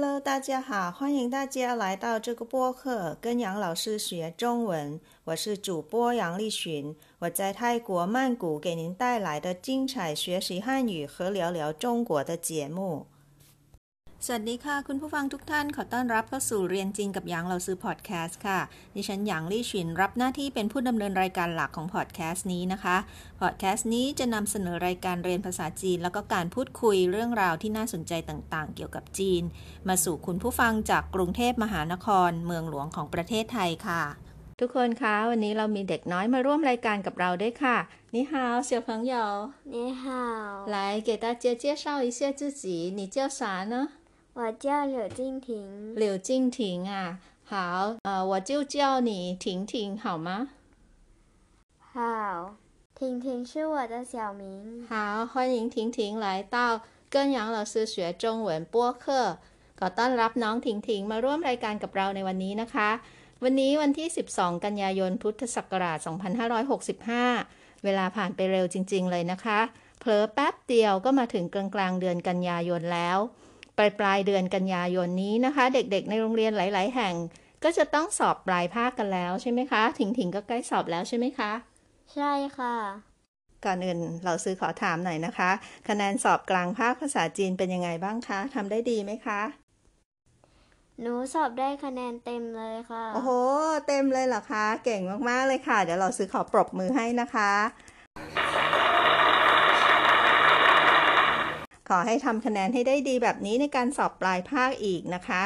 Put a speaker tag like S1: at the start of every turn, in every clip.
S1: Hello，大家好，欢迎大家来到这个播客，跟杨老师学中文。我是主播杨丽群，我在泰国曼谷给您带来的精彩学习汉语和聊聊中国的节目。 สวัสดีค่ะ คุณผู้ฟังทุกท่าน ขอต้อนรับเข้าสู่เรียนจริงกับหยางเราซื้อพอดแคสต์ค่ะ ดิฉันหยางลี่ชิน รับหน้าที่เป็นผู้ดำเนินรายการหลักของพอดแคสต์นี้นะคะ พอดแคสต์นี้จะนำเสนอรายการเรียนภาษาจีน แล้วก็การพูดคุยเรื่องราวที่น่าสนใจต่างๆ เกี่ยวกับจีน มาสู่คุณผู้ฟังจากกรุงเทพมหานคร เมืองหลวงของประเทศไทยค่ะ ทุกคนคะ วันนี้เรามีเด็กน้อยมาร่วมรายการกับเราด้วยค่ะ你好小朋友
S2: 你好，
S1: 来给大家介绍一下自己你叫啥呢
S2: 我叫柳静婷。
S1: 柳静婷啊，好，呃，我就叫你婷婷好吗？
S2: 好，婷婷是我的小名。
S1: 好，欢迎婷婷来到跟杨老师学中文播客ขอต้อนรับน้องถิงถิงมาร่วมรายการกับเราในวันนี้นะคะ วันนี้วันที่ 12 กันยายน พุทธศักราช 2565 เวลาผ่านไปเร็วจริง ๆ เลยนะคะ เผลอแป๊บเดียวก็มาถึงกลางๆเดือนกันยายนแล้ว ปลายปลายเดือนกันยายนนี้นะคะ เด็กๆ ในโรงเรียนหลาย ๆ แห่ง ก็จะต้องสอบปลายภาคกันแล้วใช่ไหมคะถิงถิงก็ใกล้สอบแล้วใช่ไหมคะ
S2: ใช่ค่ะ
S1: ก่อนอื่นเราซื้อขอถามหน่อยนะคะ คะแนนสอบกลางภาคภาษาจีนเป็นยังไงบ้างคะทำได้ดีไหมคะ
S2: หนูสอบได้คะแนนเต็มเลยค่ะ
S1: โอ้โห เต็มเลยเหรอคะ เก่งมาก ๆ เลยค่ะ เดี๋ยวเราซื้อขอปรบมือให้นะคะ ขอให้ทำคะแนนให้ได้ดีแบบนี้ในการสอบปลายภาคอีกนะคะ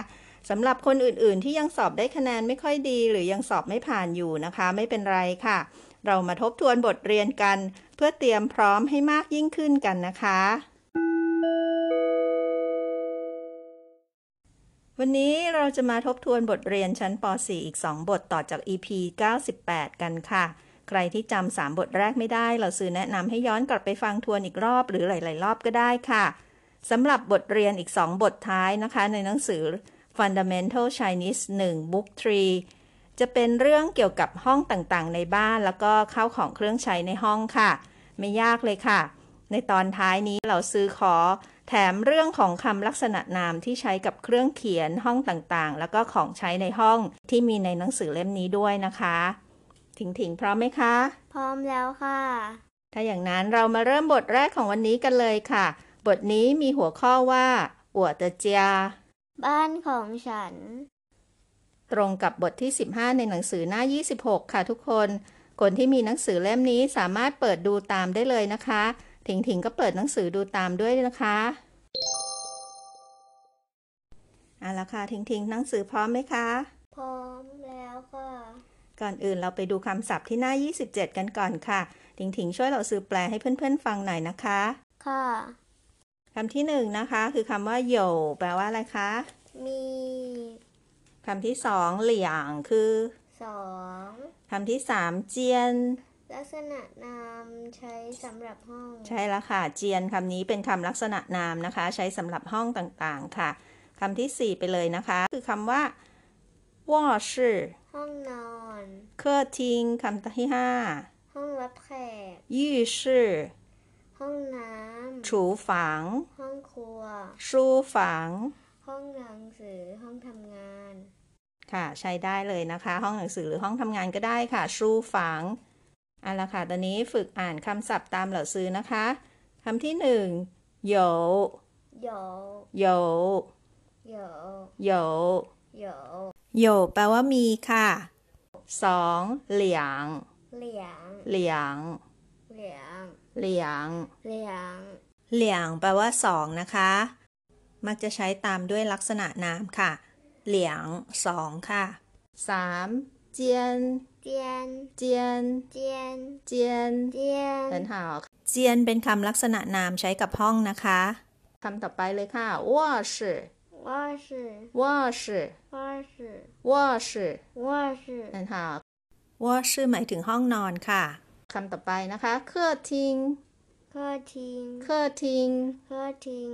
S1: สำหรับคนอื่นๆ ที่ยังสอบได้คะแนนไม่ค่อยดี หรือยังสอบไม่ผ่านอยู่นะคะ ไม่เป็นไรค่ะ เรามาทบทวนบทเรียนกัน เพื่อเตรียมพร้อมให้มากยิ่งขึ้นกันนะคะ วันนี้เราจะมาทบทวนบทเรียนชั้นป .4 อีก 2 บทต่อจาก EP 98 กันค่ะ ใครที่จำสามบทแรกไม่ได้ เราซื้อแนะนำให้ย้อนกลับไปฟังทวนอีกรอบหรือหลาย ๆ รอบก็ได้ค่ะสำหรับบทเรียนอีก 2 บทท้ายนะคะ ในหนังสือ Fundamental Chinese 1 Book 3 จะเป็นเรื่องเกี่ยวกับห้องต่างๆ ในบ้านแล้วก็เข้าของเครื่องใช้ในห้องค่ะ ไม่ยากเลยค่ะ ในตอนท้ายนี้เราซื้อขอแถมเรื่องของคำลักษณะนามที่ใช้กับเครื่องเขียนห้องต่างๆ แล้วก็ของใช้ในห้องที่มีในหนังสือเล่มนี้ด้วยนะคะ ถิงถิงพร้อมไหมคะ
S2: พร้อมแล้วค่ะ
S1: ถ้าอย่างนั้นเรามาเริ่มบทแรกของวันนี้กันเลยค่ะ บทนี้มีหัวข้อว่าอัวเตเจีย
S2: บ้านของฉัน
S1: ตรงกับบทที่ 15 ในหนังสือหน้า 26 ค่ะทุกคน คนที่มีหนังสือเล่มนี้สามารถเปิดดูตามได้เลยนะคะ ถิงถิงก็เปิดหนังสือดูตามด้วยนะคะเอาละค่ะ ถิงถิงหนังสือพร้อมไหมคะ
S2: พร้อมแล้วค่ะ
S1: ก่อนอื่นเราไปดูคำศัพท์ที่หน้า 27 กันก่อนค่ะ ถิงถิงช่วยเราซื้อแปลให้เพื่อนๆฟังหน่อยนะคะ
S2: ค่ะ
S1: คำที่หนึ่งนะคะ คือคำว่าโยแปลว่าอะไรคะ
S2: มี
S1: คำที่สองเหลี่ยงคือ
S2: สอง
S1: คำที่สามเจียน
S2: ลักษณะนามใช้สำหรับห้อง
S1: ใช่แล้วค่ะ เจียนคำนี้เป็นคำลักษณะนามนะคะ ใช้สำหรับห้องต่างๆค่ะคำที่สี่ไปเลยนะคะ คือคำว่า ว่าชื่อ
S2: ห้องนอน
S1: เคอร์ทิ้งคำที่ห้า
S2: ห้องรับแขก
S1: ยี่ชื่อ
S2: ห้องน้ำ
S1: ถูฝัง
S2: ห้องครัว
S1: ชูฝัง
S2: ห้องหนังสือห้องทำงาน
S1: ค่ะใช้ได้เลยนะคะ ห้องหนังสือหรือห้องทำงานก็ได้ค่ะชูฝังเอาละค่ะ ตอนนี้ฝึกอ่านคำศัพท์ตามเหล่าซื้อนะคะคำที่หนึ่งโย
S2: โย
S1: โย
S2: โย
S1: โย
S2: โย
S1: โยแปลว่ามีค่ะสองเหลียง
S2: เหลียง
S1: เหลียง
S2: เหลียง
S1: เหลียง
S2: เหลียง
S1: เหลียงแปลว่าสองนะคะ มักจะใช้ตามด้วยลักษณะนามค่ะ เหลียงสองค่ะสามเจียน
S2: เจียน
S1: เจียน
S2: เจียน
S1: เจียน
S2: เจียน
S1: 很好เจียนเป็นคำลักษณะนามใช้กับห้องนะคะคำต่อไปเลยค่ะว่าชื่อ
S2: 卧室，
S1: 卧室，
S2: 卧室，
S1: 卧室
S2: 卧室
S1: 很好卧室หมายถึงห้องนอนค่ะคำต่อไปนะคะเครื่องทิ้ง
S2: เครื่องทิ้ง
S1: เครื่องทิ้ง
S2: เครื่องทิ้ง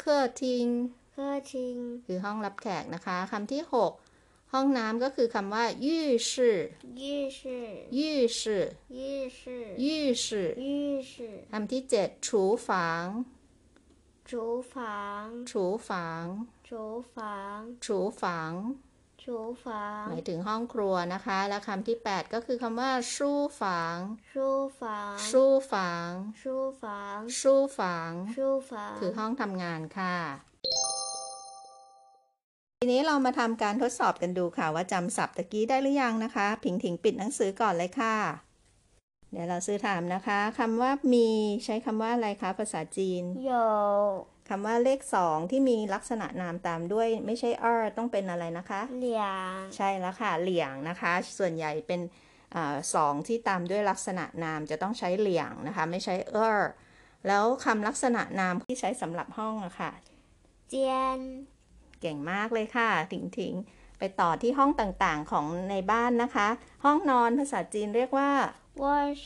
S1: เครื่องทิ้ง
S2: เครื่องทิ้ง
S1: คือห้องรับแขกนะคะคำที่หกห้องน้ำก็คือคำว่า浴室
S2: 浴室
S1: 浴室
S2: 浴室
S1: 浴室
S2: 浴室
S1: คำที่เจ็ด 厨房
S2: 厨 厨房
S1: ชูฝัง
S2: 厨房
S1: ชูฝัง
S2: 厨
S1: หมาย
S2: 房
S1: ถึงห้องครัวนะคะ และคำที่ 8 ก็คือคำว่าชูฝัง
S2: 书房
S1: ชูฝัง
S2: 书房
S1: ชูฝัง
S2: 书房
S1: คือห้องทำงานค่ะ ทีนี้เรามาทำการทดสอบกันดูค่ะ ว่าจำศัพท์ตะกี้ได้หรือยังนะคะ ผิงถิงปิดหนังสือก่อนเลยค่ะ เดี๋ยวเราซื้อถามนะคะคำว่ามีใช้คำว่าอะไรคะภาษาจีน
S2: โย
S1: คำว่าเลขสองที่มีลักษณะนามตามด้วยไม่ใช่อต้องเป็นอะไรนะคะ
S2: เหลียง
S1: ใช่แล้วค่ะ เหลียงนะคะ ส่วนใหญ่เป็นอสองที่ตามด้วยลักษณะนามจะต้องใช้เหลียงนะคะ ไม่ใช่เออแล้วคำลักษณะนามที่ใช้สำหรับห้องอะคะ่ะ เจียน เก่งมากเลยค่ะถิงถิง ไปต่อที่ห้องต่างๆของในบ้านนะคะ ห้องนอนภาษาจีนเรียกว่า
S2: 卧室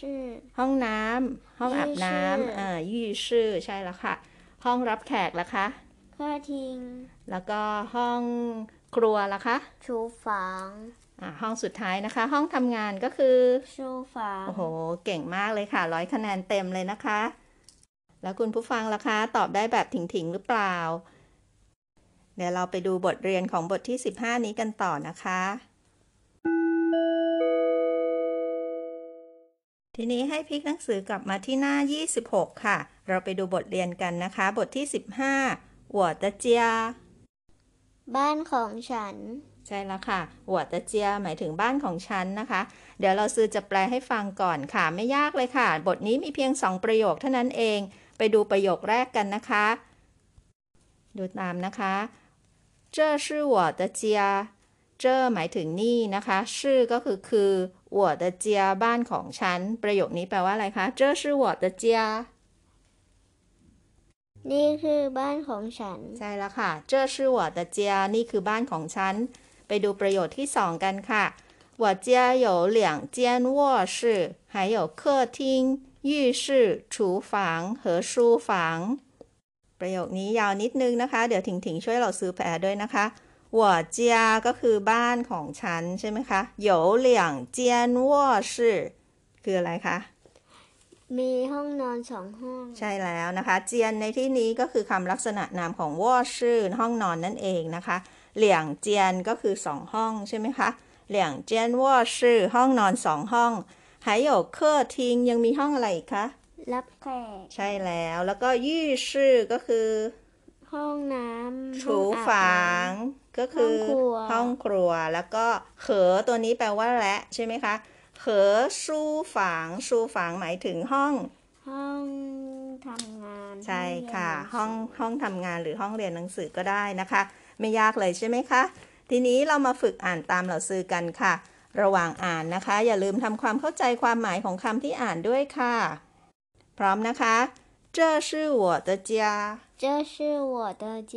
S1: ห้องน้ำห้องอาบน้
S2: ยี่ชื่อ ำ
S1: อ่ายี่ชื่อใช่แล้วค่ะ ห้องรับแขกละคะ
S2: 客厅
S1: แล้วก็ห้องครัวละคะ
S2: 厨房
S1: อ่าห้องสุดท้ายนะคะ ห้องทำงานก็คือ
S2: 书
S1: โอ้โห
S2: 房
S1: เก่งมากเลยค่ะ ร้อยคะแนนเต็มเลยนะคะ แล้วคุณผู้ฟังล่ะคะ ตอบได้แบบถิงๆหรือเปล่า เดี๋ยวเราไปดูบทเรียนของบทที่ 15 นี้กันต่อนะคะ ทีนี้ให้พลิกหนังสือกลับมาที่หน้า 26 ค่ะ เราไปดูบทเรียนกันนะคะ บทที่ 15หัวตะเจีย
S2: บ้านของฉัน
S1: ใช่แล้วค่ะหัวตะเจียหมายถึงบ้านของฉันนะคะ เดี๋ยวเราซื้อจะแปลให้ฟังก่อนค่ะ ไม่ยากเลยค่ะ บทนี้มีเพียง 2 ประโยคเท่านั้นเอง ไปดูประโยคแรกกันนะคะ ดูตามนะคะ 这是我的家เจอหมายถึงนี่นะคะ ชื่อก็คือคือ我的家บ้านของฉัน ประโยคนี้แปลว่าอะไรคะ这是我的家
S2: นี่คือบ้านของฉัน
S1: ใช่แล้วค่ะ这是我的家นี่คือบ้านของฉัน ไปดูประโยชน์ที่สองกันค่ะ我家有两间卧室还有客厅浴室厨房和书房 ประโยคนี้ยาวนิดนึงนะคะ เดี๋ยวถิงถิงช่วยเราซื้อแปลด้วยนะคะ我家ก็คือบ้านของฉันใช่ไหมคะ有两间卧室คืออะไรคะ
S2: มีห้องนอนสองห้อง
S1: ใช่แล้วนะคะ เจียนในที่นี้ก็คือคำลักษณะนามของวอชื่อห้องนอนนั่นเองนะคะ เหลี่ยงเจียนก็คือสองห้องใช่ไหมคะ เหลี่ยงเจียนวอชื่อห้องนอนสองห้อง还有客厅ยังมีห้องอะไรอีกคะ
S2: รับแขก
S1: ใช่แล้ว แล้วก็ยี่ชื่อก็คือ
S2: ห้องน้ำ
S1: ถู
S2: ห้องอาบ
S1: ฝางก็คือ
S2: ห้องครัว
S1: ห้องครัว แล้วก็เขอตัวนี้แปลว่าและใช่ไหมคะ เขอชูฝางชูฝางหมายถึงห้อง
S2: น้ำห้องทำงาน
S1: ใช่ค่ะ
S2: ห้
S1: ห้
S2: อ
S1: องง
S2: เรียนหนังสื
S1: ห้องทำงานหรือห้องเรียนหนังสือก็ได้นะคะ ไม่ยากเลยใช่ไหมคะ ทีนี้เรามาฝึกอ่านตามเหล่าซื้อกันค่ะ ระหว่างอ่านนะคะ อย่าลืมทำความเข้าใจความหมายของคำที่อ่านด้วยค่ะ พร้อมนะคะ这是我的家
S2: 这是我的家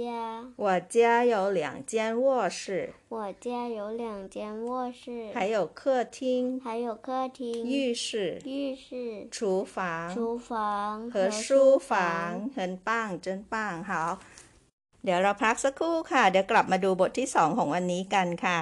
S1: 我家有两间卧室
S2: 我家有两间卧室
S1: 还有客厅
S2: 还有客厅
S1: 浴室
S2: 浴室
S1: 厨房
S2: 厨房
S1: 和书房很棒真棒好เดี๋ยวเราพักสักครู่ค่ะ เดี๋ยวกลับมาดูบทที่สองของวันนี้กันค่ะ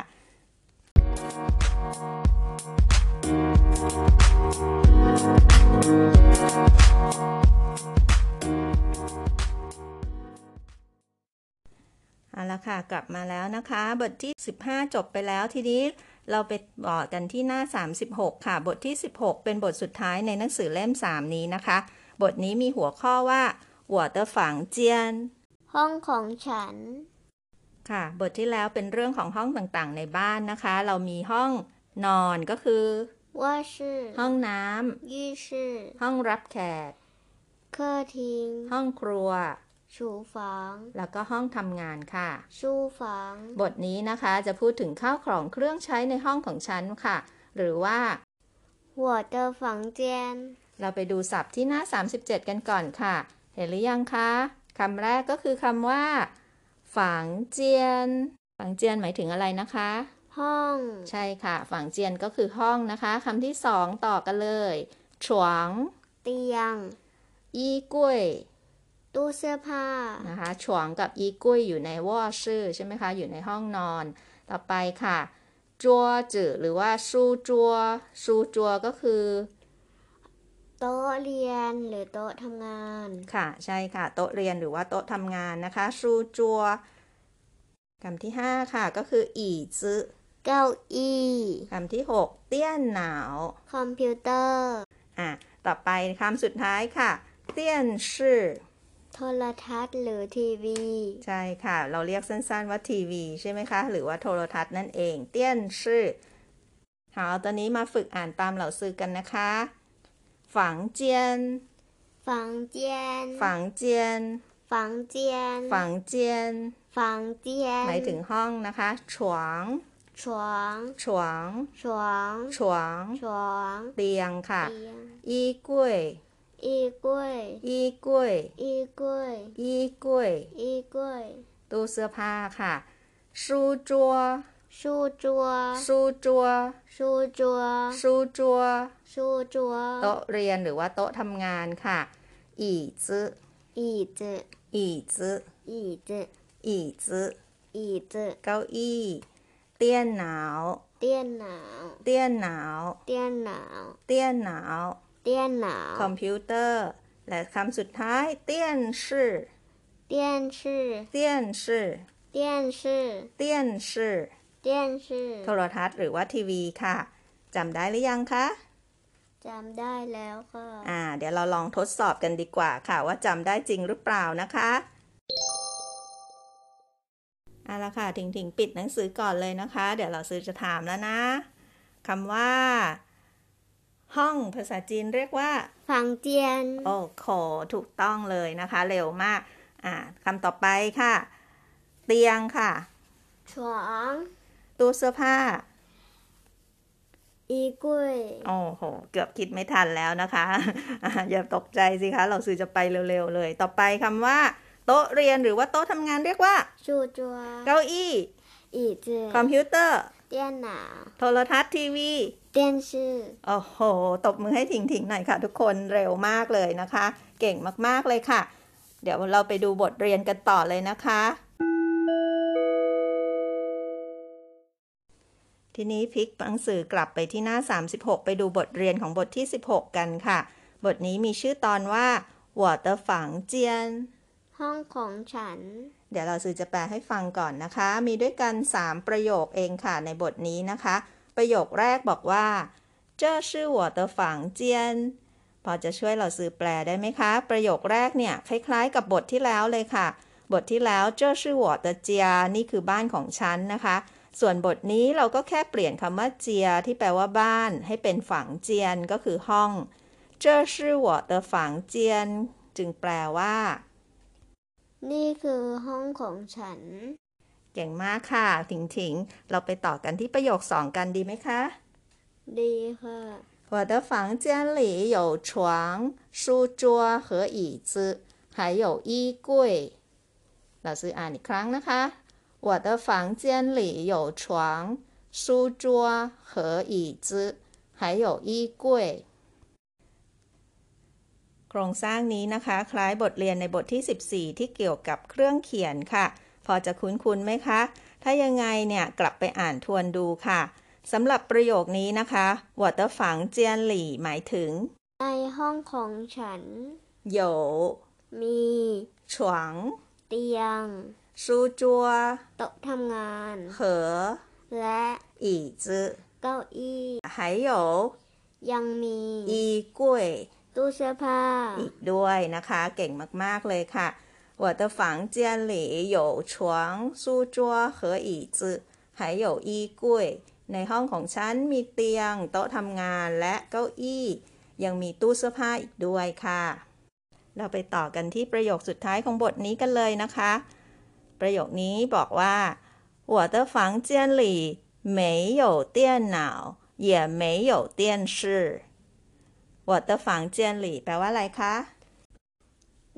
S1: เอาละค่ะ กลับมาแล้วนะคะ บทที่ 15 จบไปแล้วทีนี้เราไปบอกกันที่หน้า 36 ค่ะ บทที่ 16 เป็นบทสุดท้ายในหนังสือเล่ม 3 นี้นะคะ บทนี้มีหัวข้อว่าหัวเตอฝังเจียน
S2: ห้องของฉัน
S1: ค่ะ บทที่แล้วเป็นเรื่องของห้องต่างๆ ในบ้านนะคะ เรามีห้องนอนก็คือ
S2: ว่าชื่อ
S1: ห้องน้ำ
S2: ยี่
S1: ชื่อห้องรับแขก
S2: เครทิง
S1: ห้องครัว
S2: 厨房
S1: แล้วก็ห้องทำงานค่ะ
S2: 书房
S1: บทนี้นะคะจะพูดถึงข้าวของเครื่องใช้ในห้องของฉันค่ะ หรือว่า
S2: 我的房间
S1: เราไปดูศัพท์ที่หน้า 37 กันก่อนค่ะ เห็นหรือยังคะคำแรกก็คือคำว่า ฝังเจียน ฝังเจียนหมายถึงอะไรนะคะ
S2: ห้อง
S1: ใช่ค่ะ ฝังเจียนก็คือห้องนะคะคำที่สองต่อกันเลยฉวง
S2: เตียง
S1: อีกุ้ย
S2: ตู้เสื้อผ้า
S1: นะคะฉวงกับอีกุ้ยอยู่ในวอชื่อใช่ไหมคะ อยู่ในห้องนอน ต่อไปค่ะจัวจือหรือว่าชูจัวชูจัวก็คือ
S2: โต๊ะเรียนหรือโต๊ะทำงาน
S1: ค่ะ ใช่ค่ะ โต๊ะเรียนหรือว่าโต๊ะทำงานนะคะชูจัวคำที่5ค่ะ ก็คือ อีจื้อ
S2: เก้าอี้
S1: คำที่6เตี้ยนหนาว
S2: คอมพิวเตอร์
S1: อะ ต่อไปคำสุดท้ายค่ะ เตี้ยนชื่อ
S2: โทรทัศน์หรือทีวี
S1: ใช่ค่ะ เราเรียกสั้นๆว่าทีวีใช่ไหมคะ หรือว่าโทรทัศน์นั่นเอง เตี้ยนชื่อ好ตอนนี้มาฝึกอ่านตามเหล่าซื้อกันนะคะฝังเจียน
S2: ฝังเจียน
S1: ฝังเจียน
S2: ฝังเจียน
S1: ฝังเจียน
S2: ฝังเจียน
S1: หมายถึงห้องนะคะฉวาง
S2: ฉวาง
S1: ฉวาง
S2: ฉวาง
S1: ฉวาง
S2: ฉวาง
S1: เตียงค่ะ
S2: เตียง
S1: อีกุ้ย
S2: อีกล้วย
S1: อีกุ้ย
S2: อีกล้วย
S1: อีกุ้ย
S2: อีกล้วย
S1: ตู้เสื้อผ้าค่ะชูจัว
S2: ชูจัว
S1: ชูจัว
S2: ชูจัว
S1: ชูจัว
S2: ชูจัว
S1: โต๊ะเรียนหรือว่าโต๊ะทำงานค่ะ
S2: 椅子
S1: 椅子 椅
S2: 子 椅
S1: 子 椅子
S2: 椅子
S1: เก้าอี้ 电脑 电脑
S2: 电脑 电脑 电脑 电脑
S1: คอมพิวเตอร์ และคำสุดท้าย 电视 电视 电视
S2: 电视 电视电视
S1: โทรทัศน์หรือว่าทีวีค่ะจำได้หรือยังคะ
S2: จำได้แล้วค่ะ
S1: อ่า เดี๋ยวเราลองทดสอบกันดีกว่าค่ะ ว่าจำได้จริงหรือเปล่านะคะเอาละค่ะถิงถิงปิดหนังสือก่อนเลยนะคะ เดี๋ยวเราซื้อจะถามแล้วนะคำว่า ห้องภาษาจีนเรียกว่า
S2: ฝังเจียน
S1: โอ้โหถูกต้องเลยนะคะ เร็วมาก อ่าคำต่อไปค่ะ เตียงค่ะ
S2: ฉวาง
S1: ตู้เสื้อผ้า
S2: อีกล้วย
S1: โอ้โห เกือบคิดไม่ทันแล้วนะคะอะอย่าตกใจสิคะ老师 จะไปเร็วๆเลย ต่อไปคำว่า โต๊ะเรียนหรือว่าโต๊ะทำงานเรียกว่า
S2: ชูจัว
S1: เก้าอี้
S2: อีจื
S1: คอมพิวเตอร์
S2: เตี้ยนหนาว
S1: โทรทัศน์ทีวี
S2: เตี้ยนชื่อ
S1: โอ้โห ตบมือให้ถิงถิงๆหน่อยค่ะ ทุกคนเร็วมากเลยนะคะ เก่งมากๆเลยค่ะ เดี๋ยวเราไปดูบทเรียนกันต่อเลยนะคะ ทีนี้พลิกหนังสือกลับไปที่หน้า 36 ไปดูบทเรียนของบทที่ 16 กันค่ะ บทนี้มีชื่อตอนว่า我的房间
S2: ห้องของฉัน
S1: เดี๋ยวเราสื่อจะแปลให้ฟังก่อนนะคะ มีด้วยกัน 3 ประโยคเองค่ะในบทนี้นะคะ ประโยคแรกบอกว่า这是我的房间พอจะช่วยเราสื่อแปลได้ไหมคะ ประโยคแรกเนี่ย คล้ายๆกับบทที่แล้วเลยค่ะ บทที่แล้ว这是我的家นี่คือบ้านของฉันนะคะ ส่วนบทนี้เราก็แค่เปลี่ยนคำว่าเจียที่แปลว่าบ้าน ให้เป็นฝังเจียนก็คือห้อง这是我的房间จึงแปลว่า
S2: นี่คือห้องของฉัน
S1: เก่งมากค่ะ ถิงถิง เราไปต่อกันที่ประโยคสองกันดีไหมคะ
S2: ดีค่ะ
S1: 我的房间里有床、书桌和椅子，还有衣柜。เราซื้ออ่านอีกครั้งนะคะ我的房间里有床、书桌和椅子，还有衣柜。 โครงสร้างนี้นะคะ คล้ายบทเรียนในบทที่ 14 ที่เกี่ยวกับเครื่องเขียนค่ะ พอจะคุ้นๆไหมคะ ถ้ายังไงเนี่ยกลับไปอ่านทวนดูค่ะสำหรับประโยคนี้นะคะ我的房间里หมายถึง
S2: ในห้องของฉัน
S1: 有
S2: มี
S1: 床
S2: เตียง
S1: 书桌
S2: โต๊ะทำงาน
S1: 和
S2: และ
S1: 椅子
S2: เก้าอี้
S1: 还有
S2: ยังมี
S1: 衣柜
S2: ตู้เสื้อผ้า
S1: อีกด้วยนะคะ เก่งมากๆเลยค่ะ我的房间里有床、书桌和椅子还有衣柜ในห้องของฉันมีเตียง โต๊ะทำงานและเก้าอี้ ยังมีตู้เสื้อผ้าอีกด้วยค่ะ เราไปต่อกันที่ประโยคสุดท้ายของบทนี้กันเลยนะคะ ประโยคนี้บอกว่า我的房间里没有电脑也没有电视 我的房间里แปลว่าอะไรคะ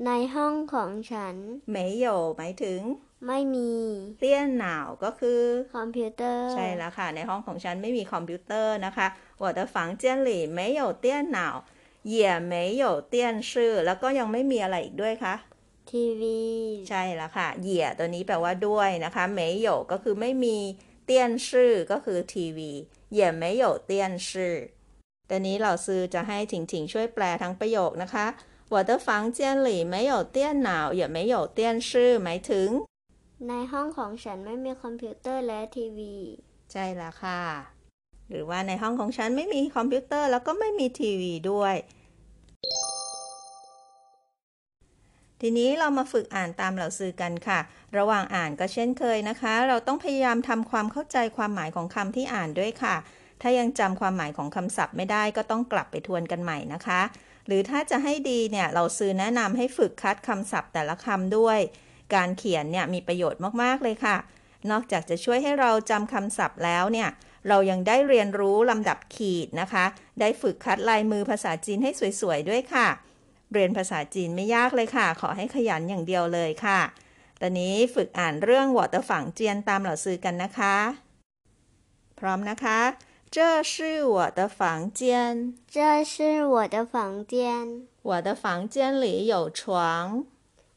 S2: ในห้องของฉัน
S1: 没有หมายถึง
S2: ไม่มี
S1: เตี้ยนหนาวก็คือ
S2: คอมพิวเตอร์
S1: ใช่แล้วค่ะ ในห้องของฉันไม่มีคอมพิวเตอร์นะคะ我的房间里没有电脑也没有电视แล้วก็ยังไม่มีอะไรอีกด้วยคะ
S2: ทีวี
S1: ใช่แล้วค่ะเหยี่ยตัวนี้แปลว่าด้วยนะคะ没有ก็คือไม่มีเตี้ยนชื่อก็คือทีวี也没有电视แต่ ตอ นนี้เราซื้อจะให้ถิงถิงช่วยแปลทั้งประโยคนะคะ我的房间里没有电脑也没有电视หมายถึง
S2: ในห้องของฉันไม่มีคอมพิวเตอร์และทีวี
S1: ใช่แล้วค่ะ หรือว่าในห้องของฉันไม่มีคอมพิวเตอร์แล้วก็ไม่มีทีวีด้วย ทีนี้เรามาฝึกอ่านตามเหล่าซื้อกันค่ะ ระหว่างอ่านก็เช่นเคยนะคะ เราต้องพยายามทำความเข้าใจความหมายของคำที่อ่านด้วยค่ะ ถ้ายังจำความหมายของคำศัพท์ไม่ได้ก็ต้องกลับไปทวนกันใหม่นะคะ หรือถ้าจะให้ดีเนี่ยเราซื้อแนะนำให้ฝึกคัดคำศัพท์แต่ละคำด้วย การเขียนเนี่ยมีประโยชน์มากๆเลยค่ะ นอกจากจะช่วยให้เราจำคำศัพท์แล้วเนี่ยเรายังได้เรียนรู้ลำดับขีดนะคะ ได้ฝึกคัดลายมือภาษาจีนให้สวยๆด้วยค่ะ เรียนภาษาจีนไม่ยากเลยค่ะ ขอให้ขยันอย่างเดียวเลยค่ะ ตอนนี้ฝึกอ่านเรื่องวอเตอร์ฝังเจียนตามเหล่าซื้อกันนะคะ พร้อมนะคะ 这是我的房间。
S2: 这是我的房间。
S1: 我的房间里有床。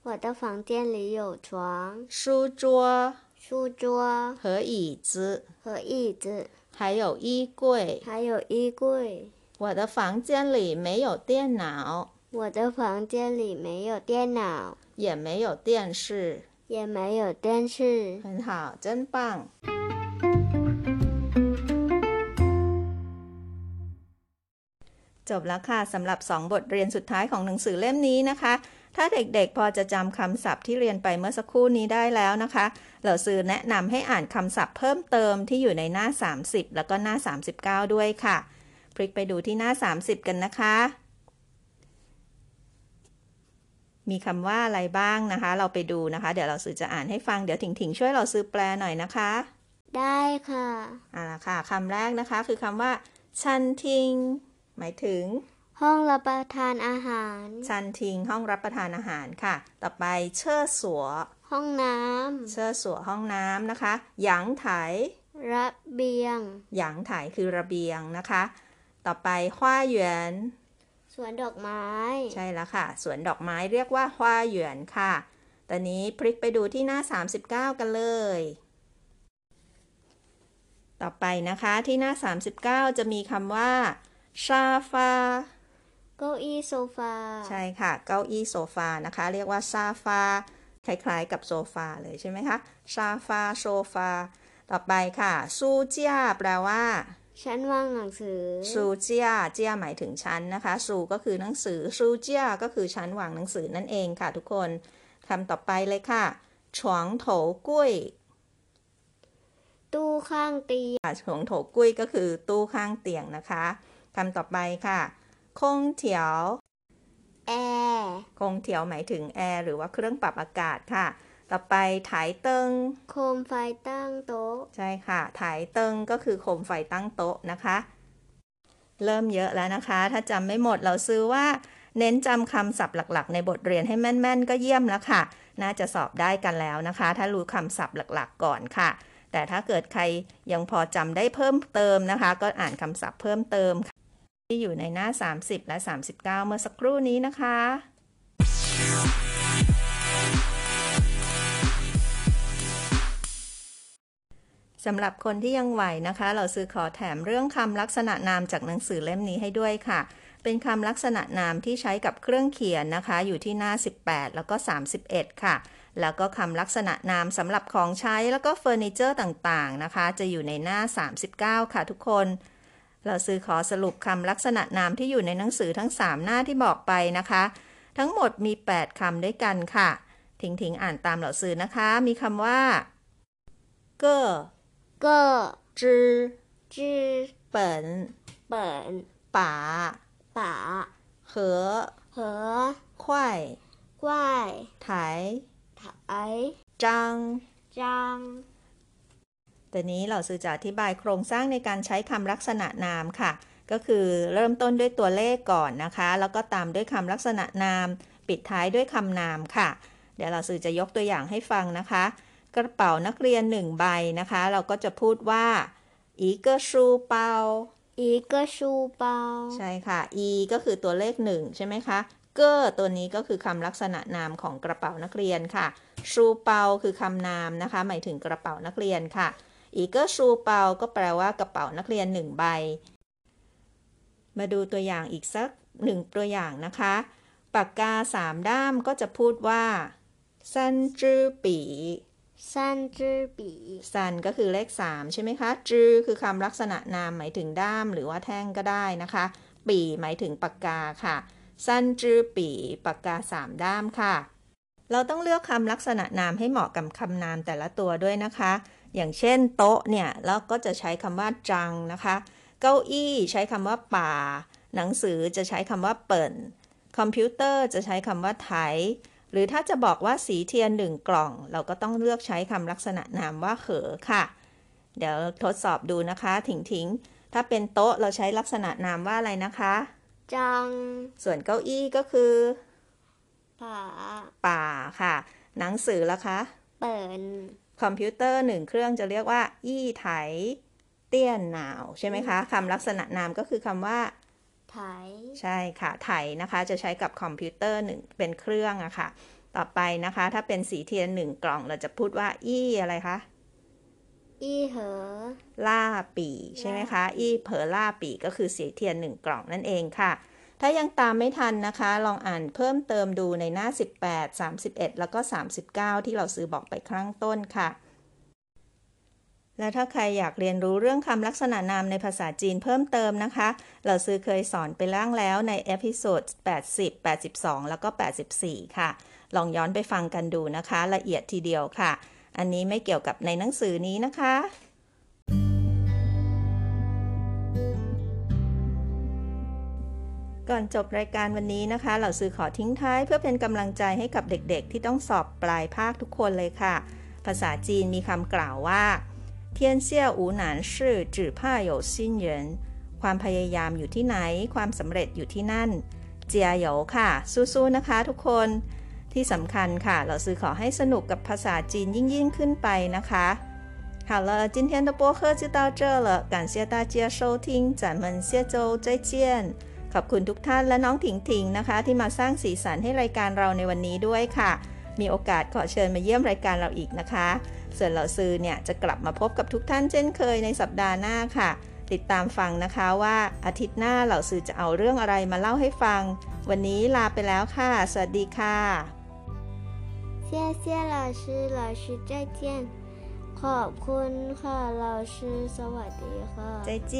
S2: 我的房间里有床。
S1: 书桌。
S2: 书桌。
S1: 和椅子。
S2: 和椅子。
S1: 还有衣柜。
S2: 还有衣柜。
S1: 我的房间里没有电脑。
S2: 我的房间里没有电脑。
S1: 也没有电视。
S2: 也没有电视。
S1: 很好真棒 จบแล้วค่ะสำหรับ 2 บทเรียนสุดท้ายของหนังสือเล่มนี้นะคะ ถ้าเด็กๆ พอจะจำคำศัพท์ที่เรียนไปเมื่อสักครู่นี้ได้แล้วนะคะเราซื้อแนะนำให้อ่านคำศัพท์เพิ่มเติมที่อยู่ในหน้า 30 แล้วก็หน้า 39 ด้วยค่ะ พลิกไปดูที่หน้า 30 กันนะคะ มีคำว่าอะไรบ้างนะคะ เราไปดูนะคะ เดี๋ยวเราซื้อจะอ่านให้ฟัง เดี๋ยวถิงๆ ช่วยเราซื้อแปลหน่อยนะคะ
S2: ได้ค่ะ
S1: อ่าละค่ะคำแรกนะคะ คือคำว่าชันทิง หมายถึง
S2: ห้องรับประทานอาหาร
S1: ชันทิงห้องรับประทานอาหารค่ะ ต่อไปเช่อสัว
S2: ห้องน้
S1: เช่อสัวห้องน้ำนะคะ หยางไถำ
S2: ระเบียง
S1: หยางไถคือระเบียงนะคะ ต่อไป花园
S2: สวนดอกไม้
S1: ใช่แล้วค่ะ สวนดอกไม้เรียกว่า 花园 ค่ะ ตอนนี้พลิกไปดูที่หน้า 39 กันเลยต่อไปนะคะที่หน้า 39 จะมีคำว่า 沙发
S2: เก้าอี้โซฟา
S1: ใช่ค่ะ เก้าอี้โซฟานะคะ เรียกว่า 沙发 คล้ายๆกับโซฟาเลยใช่ไหมคะ 沙发 โซฟา ต่อไปค่ะ ซูเจียแปลว่า
S2: ชั้นวางหนังสือ
S1: ซูเจียเจียหมายถึงชั้นนะคะ ซูก็คือหนังสือ ซูเจียก็คือชั้นวางหนังสือนั่นเองค่ะ ทุกคนคำต่อไปเลยค่ะฉวงโถกุ้ย
S2: ตู้ข้างเตียง
S1: ฉวงโถกุ้ยก็คือตู้ข้างเตียงนะคะ คำต่อไปค่ะ คงเถียว
S2: แอร์
S1: คงเถียวหมายถึงแอร์หรือว่าเครื่องปรับอากาศค่ะ ต่อไปถ่ายเติง
S2: โคมไฟตั้งโต๊ะ
S1: ใช่ค่ะถ่ายเติงก็คือโคมไฟตั้งโต๊ะนะคะ เริ่มเยอะแล้วนะคะ ถ้าจำไม่หมดเราซื้อว่า เน้นจำคำศัพท์หลัก ๆ ในบทเรียนให้แม่น ๆ ก็เยี่ยมแล้วค่ะ น่าจะสอบได้กันแล้วนะคะ ถ้ารู้คำศัพท์หลัก ๆ ก่อนค่ะ แต่ถ้าเกิดใครยังพอจำได้เพิ่มเติมนะคะ ก็อ่านคำศัพท์เพิ่มเติมค่ะ ที่อยู่ในหน้า 30 และ 39 เมื่อสักครู่นี้นะคะ สำหรับคนที่ยังไหวนะคะ เราซื้อขอแถมเรื่องคำลักษณะนามจากหนังสือเล่มนี้ให้ด้วยค่ะ เป็นคำลักษณะนามที่ใช้กับเครื่องเขียนนะคะ อยู่ที่หน้า 18 แล้วก็ 31 ค่ะ แล้วก็คำลักษณะนามสำหรับของใช้แล้วก็เฟอร์นิเจอร์ต่างๆนะคะ จะอยู่ในหน้า 39 ค่ะทุกคน เราซื้อขอสรุปคำลักษณะนามที่อยู่ในหนังสือทั้ง 3 หน้าที่บอกไปนะคะ ทั้งหมดมี 8คำด้วยกันค่ะ ทิ้งทิงอ่านตามเหล่าซื้อนะคะ มีคำว่าเกอ
S2: เกอ
S1: จื้อ
S2: จื้อ
S1: เปิ่น
S2: เปิ่
S1: นป๋า
S2: ป่า
S1: เหอ
S2: เหอ
S1: ควาย
S2: ควาย
S1: ไถ
S2: ไถ
S1: จัง
S2: จั
S1: ง ตัวนี้เราสื่อจะอธิบายโครงสร้างในการใช้คำลักษณะนามค่ะ ก็คือเริ่มต้นด้วยตัวเลขก่อนนะคะ แล้วก็ตามด้วยคำลักษณะนาม ปิดท้ายด้วยคำนามค่ะ เดี๋ยว 老师 จะยกตัวอย่างให้ฟังนะคะ กระเป๋านักเรียนหนึ่งใบนะคะ เราก็จะพูดว่า一个书包
S2: 一个书包
S1: ใช่ค่ะ 一 ก็คือตัวเลขหนึ่งใช่ไหมคะ个 ตัวนี้ก็คือคำลักษณะนามของกระเป๋านักเรียนค่ะ 书包 คือคำนามนะคะ หมายถึงกระเป๋านักเรียนค่ะ 一个书包 ก็แปลว่ากระเป๋านักเรียนหนึ่งใบ มาดูตัวอย่างอีกสักหนึ่งตัวอย่างนะคะ ปากกาสามด้ามก็จะพูดว่าซันจื้อปี
S2: ซันจื้อปี
S1: ซันก็คือเลขสามใช่ไหมคะ จื้อคือคำลักษณะนามหมายถึงด้ามหรือว่าแท่งก็ได้นะคะ ปีหมายถึงปากกาค่ะซันจื้อปีปากกาสามด้ามค่ะ เราต้องเลือกคำลักษณะนามให้เหมาะกับคำนามแต่ละตัวด้วยนะคะ อย่างเช่นโต๊ะเนี่ยแล้วก็จะใช้คำว่าจังนะคะ เก้าอี้ใช้คำว่าป่า หนังสือจะใช้คำว่าเปิ่น คอมพิวเตอร์จะใช้คำว่าไถ หรือถ้าจะบอกว่าสีเทียนหนึ่งกล่อง เราก็ต้องเลือกใช้คำลักษณะนามว่าเขอค่ะ เดี๋ยวทดสอบดูนะคะทิ้งถิงถ้าเป็นโต๊ะเราใช้ลักษณะนามว่าอะไรนะคะ
S2: จัง
S1: ส่วนเก้าอี้ก็คือ
S2: ป่า
S1: ป่าค่ะ หนังสือละคะ
S2: เปิ่น
S1: คอมพิวเตอร์หนึ่งเครื่องจะเรียกว่า 一台电脑 ใช่ไหมคะคำลักษณะนามก็คือคำว่า
S2: 台
S1: ใช่ค่ะ 台 นะคะ จะใช้กับคอมพิวเตอร์หนึ่งเป็นเครื่องอะค่ะ ต่อไปนะคะ ถ้าเป็นสีเทียนหนึ่งกล่องเราจะพูดว่า 一 อะไรคะ
S2: 一盒
S1: 蜡笔 ใช่ไหมคะ 一盒蜡笔 ก็คือสีเทียนหนึ่งกล่องนั่นเองค่ะ ถ้ายังตามไม่ทันนะคะ ลองอ่านเพิ่มเติมดูในหน้า 18 31 แล้วก็ 39 ที่เราซื้อบอกไปข้งต้นค่ะ และถ้าใครอยากเรียนรู้เรื่องคำลักษณะนามในภาษาจีนเพิ่มเติมนะคะ 老师 เคยสอนไปบ้างแล้วใน episode 80 82 แล้วก็ 84 ค่ะ ลองย้อนไปฟังกันดูนะคะ ละเอียดทีเดียวค่ะ อันนี้ไม่เกี่ยวกับในหนังสือนี้นะคะ ก่อนจบรายการวันนี้นะคะ เราซื้อขอทิ้งท้ายเพื่อเป็นกำลังใจให้กับเด็กๆ ที่ต้องสอบปลายภาคทุกคนเลยค่ะ ภาษาจีนมีคำกล่าวว่า天下无难事只怕有心人ความพยายามอยู่ที่ไหน ความสำเร็จอยู่ที่นั่น เจียโหยค่ะ สู้ๆนะคะทุกคน ที่สำคัญค่ะ เราซื้อขอให้สนุกกับภาษาจีนยิ่งยิ่งๆขึ้นไปนะคะ好了，今天的播客就到这了，感谢大家收听，咱们下周再见。 ขอบคุณทุกท่านและน้องถิงถิงนะคะ ที่มาสร้างสีสันให้รายการเราในวันนี้ด้วยค่ะ มีโอกาสขอเชิญมาเยี่ยมรายการเราอีกนะคะ ส่วนเหล่าซื้อเนี่ยจะกลับมาพบกับทุกท่านเช่นเคยในสัปดาห์หน้าค่ะ ติดตามฟังนะคะว่าอาทิตย์หน้าเหล่าซื้อจะเอาเรื่องอะไรมาเล่าให้ฟัง วันนี้ลาไปแล้วค่ะ สวัสดีค่ะ
S2: 谢谢老师，老师再见。ขอบคุณค่ะ老师สวัสดีค่ะ
S1: 再见